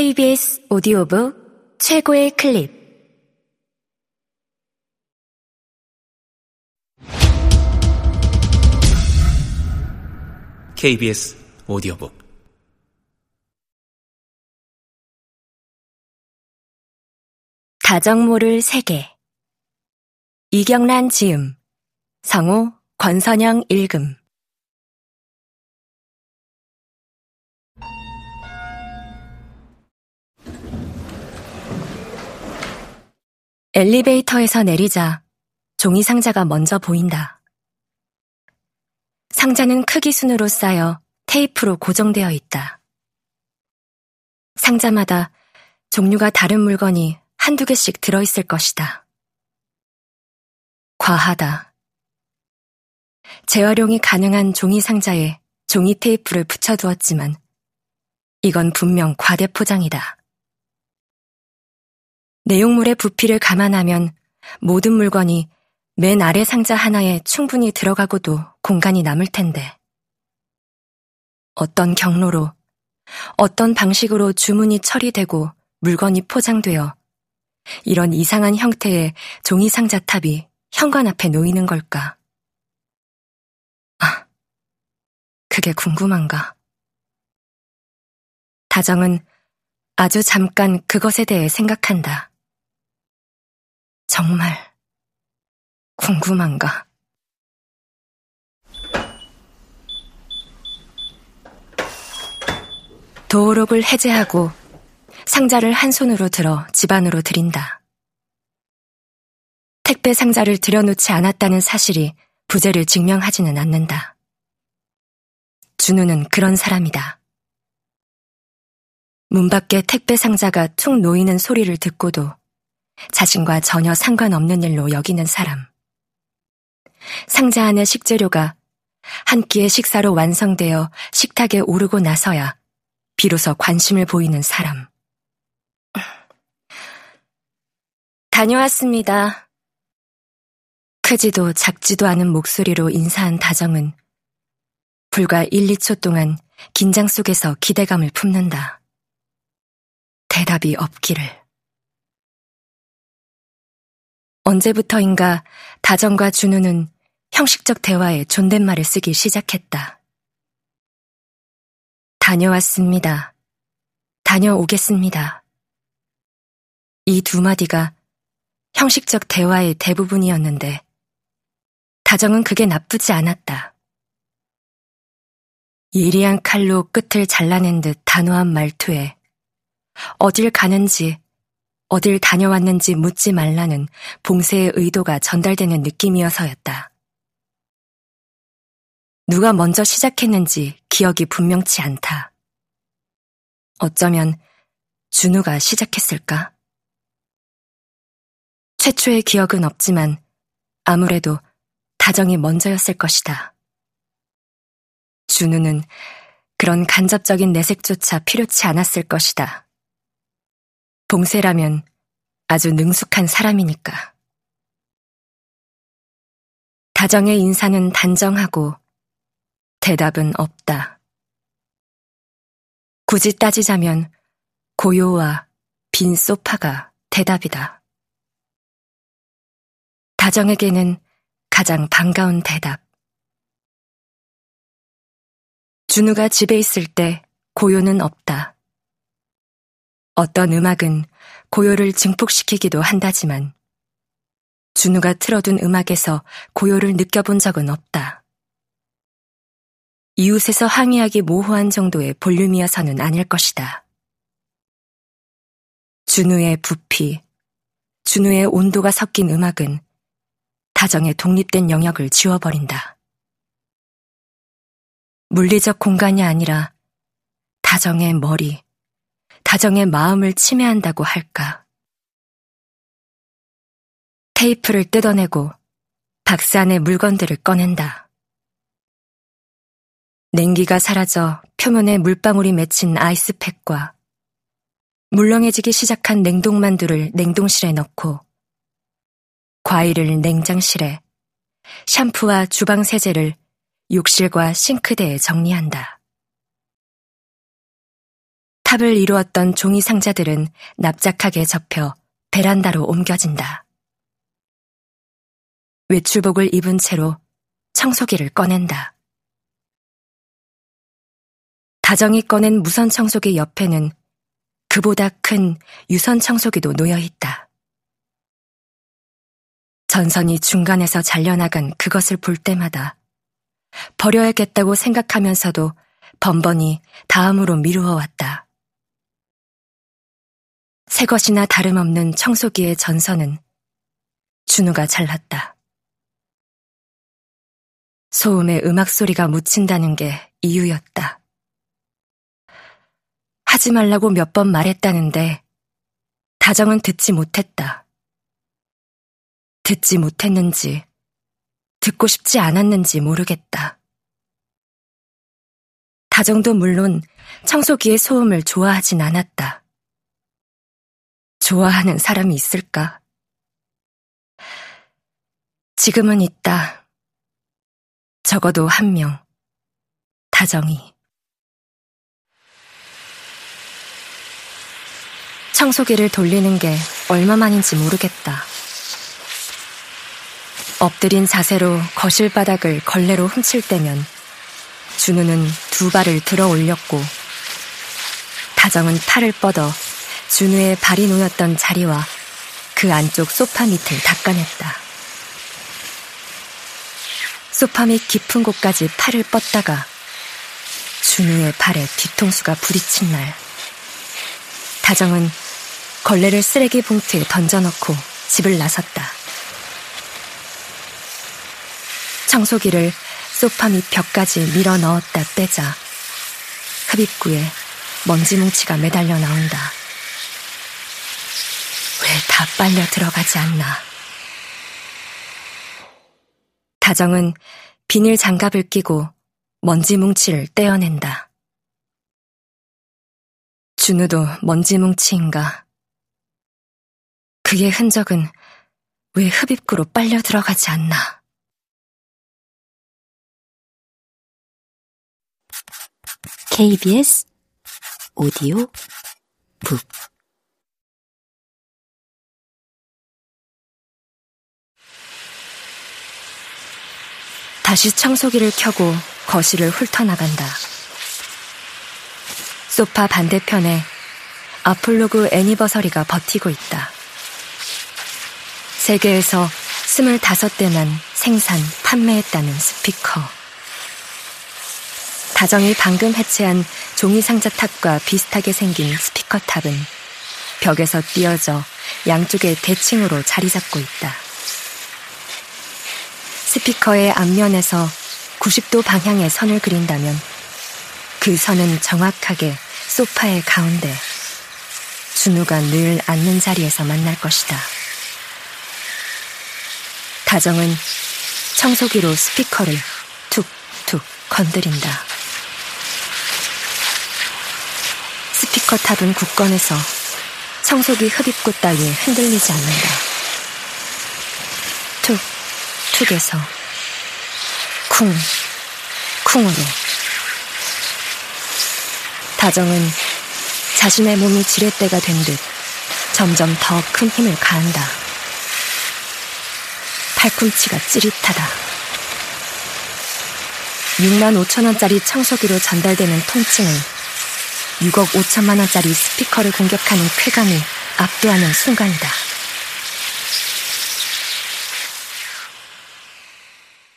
KBS 오디오북 최고의 클립. KBS 오디오북. 다정모를 세계. 이경란 지음. 성우 권선영 읽음 엘리베이터에서 내리자 종이 상자가 먼저 보인다. 상자는 크기 순으로 쌓여 테이프로 고정되어 있다. 상자마다 종류가 다른 물건이 한두 개씩 들어있을 것이다. 과하다. 재활용이 가능한 종이 상자에 종이 테이프를 붙여두었지만 이건 분명 과대 포장이다. 내용물의 부피를 감안하면 모든 물건이 맨 아래 상자 하나에 충분히 들어가고도 공간이 남을 텐데. 어떤 경로로, 어떤 방식으로 주문이 처리되고 물건이 포장되어 이런 이상한 형태의 종이 상자 탑이 현관 앞에 놓이는 걸까? 아, 그게 궁금한가? 다정은 아주 잠깐 그것에 대해 생각한다. 정말 궁금한가? 도어록을 해제하고 상자를 한 손으로 들어 집 안으로 들인다. 택배 상자를 들여놓지 않았다는 사실이 부재를 증명하지는 않는다. 준우는 그런 사람이다. 문 밖에 택배 상자가 툭 놓이는 소리를 듣고도 자신과 전혀 상관없는 일로 여기는 사람. 상자 안의 식재료가 한 끼의 식사로 완성되어 식탁에 오르고 나서야 비로소 관심을 보이는 사람. 다녀왔습니다. 크지도 작지도 않은 목소리로 인사한 다정은 불과 1, 2초 동안 긴장 속에서 기대감을 품는다. 대답이 없기를. 언제부터인가 다정과 준우는 형식적 대화에 존댓말을 쓰기 시작했다. 다녀왔습니다. 다녀오겠습니다. 이 두 마디가 형식적 대화의 대부분이었는데, 다정은 그게 나쁘지 않았다. 예리한 칼로 끝을 잘라낸 듯 단호한 말투에 어딜 가는지 어딜 다녀왔는지 묻지 말라는 봉쇄의 의도가 전달되는 느낌이어서였다. 누가 먼저 시작했는지 기억이 분명치 않다. 어쩌면 준우가 시작했을까? 최초의 기억은 없지만 아무래도 다정이 먼저였을 것이다. 준우는 그런 간접적인 내색조차 필요치 않았을 것이다. 봉쇄라면 아주 능숙한 사람이니까. 다정의 인사는 단정하고 대답은 없다. 굳이 따지자면 고요와 빈 소파가 대답이다. 다정에게는 가장 반가운 대답. 준우가 집에 있을 때 고요는 없다. 어떤 음악은 고요를 증폭시키기도 한다지만 준우가 틀어둔 음악에서 고요를 느껴본 적은 없다. 이웃에서 항의하기 모호한 정도의 볼륨이어서는 아닐 것이다. 준우의 부피, 준우의 온도가 섞인 음악은 다정의 독립된 영역을 지워버린다. 물리적 공간이 아니라 다정의 머리, 다정의 마음을 침해한다고 할까. 테이프를 뜯어내고 박스 안의 물건들을 꺼낸다. 냉기가 사라져 표면에 물방울이 맺힌 아이스팩과 물렁해지기 시작한 냉동만두를 냉동실에 넣고 과일을 냉장실에 샴푸와 주방 세제를 욕실과 싱크대에 정리한다. 탑을 이루었던 종이 상자들은 납작하게 접혀 베란다로 옮겨진다. 외출복을 입은 채로 청소기를 꺼낸다. 다정이 꺼낸 무선 청소기 옆에는 그보다 큰 유선 청소기도 놓여 있다. 전선이 중간에서 잘려나간 그것을 볼 때마다 버려야겠다고 생각하면서도 번번이 다음으로 미루어 왔다. 새 것이나 다름없는 청소기의 전선은 준우가 잘랐다. 소음에 음악 소리가 묻힌다는 게 이유였다. 하지 말라고 몇 번 말했다는데 다정은 듣지 못했다. 듣지 못했는지 듣고 싶지 않았는지 모르겠다. 다정도 물론 청소기의 소음을 좋아하진 않았다. 좋아하는 사람이 있을까? 지금은 있다. 적어도 한 명. 다정이. 청소기를 돌리는 게 얼마만인지 모르겠다. 엎드린 자세로 거실 바닥을 걸레로 훔칠 때면 준우는 두 발을 들어 올렸고 다정은 팔을 뻗어 준우의 발이 놓였던 자리와 그 안쪽 소파 밑을 닦아냈다. 소파 밑 깊은 곳까지 팔을 뻗다가 준우의 발에 뒤통수가 부딪힌 날 다정은 걸레를 쓰레기 봉투에 던져넣고 집을 나섰다. 청소기를 소파 밑 벽까지 밀어 넣었다 빼자 흡입구에 먼지 뭉치가 매달려 나온다. 왜다 빨려 들어가지 않나. 다정은 비닐 장갑을 끼고 먼지 뭉치를 떼어낸다. 준우도 먼지 뭉치인가. 그의 흔적은 왜 흡입구로 빨려 들어가지 않나. KBS 오디오 북 다시 청소기를 켜고 거실을 훑어나간다. 소파 반대편에 아폴로그 애니버서리가 버티고 있다. 세계에서 25대만 생산, 판매했다는 스피커. 다정이 방금 해체한 종이 상자 탑과 비슷하게 생긴 스피커 탑은 벽에서 띄어져 양쪽에 대칭으로 자리 잡고 있다. 스피커의 앞면에서 90도 방향의 선을 그린다면 그 선은 정확하게 소파의 가운데 준우가 늘 앉는 자리에서 만날 것이다. 다정은 청소기로 스피커를 툭툭 건드린다. 스피커 탑은 굳건해서 청소기 흡입구 따위에 흔들리지 않는다. 툭, 툭에서 쿵, 쿵으로. 다정은 자신의 몸이 지렛대가 된 듯 점점 더 큰 힘을 가한다. 팔꿈치가 찌릿하다. 6만 5천 원짜리 청소기로 전달되는 통증을 6억 5천만 원짜리 스피커를 공격하는 쾌감이 압도하는 순간이다.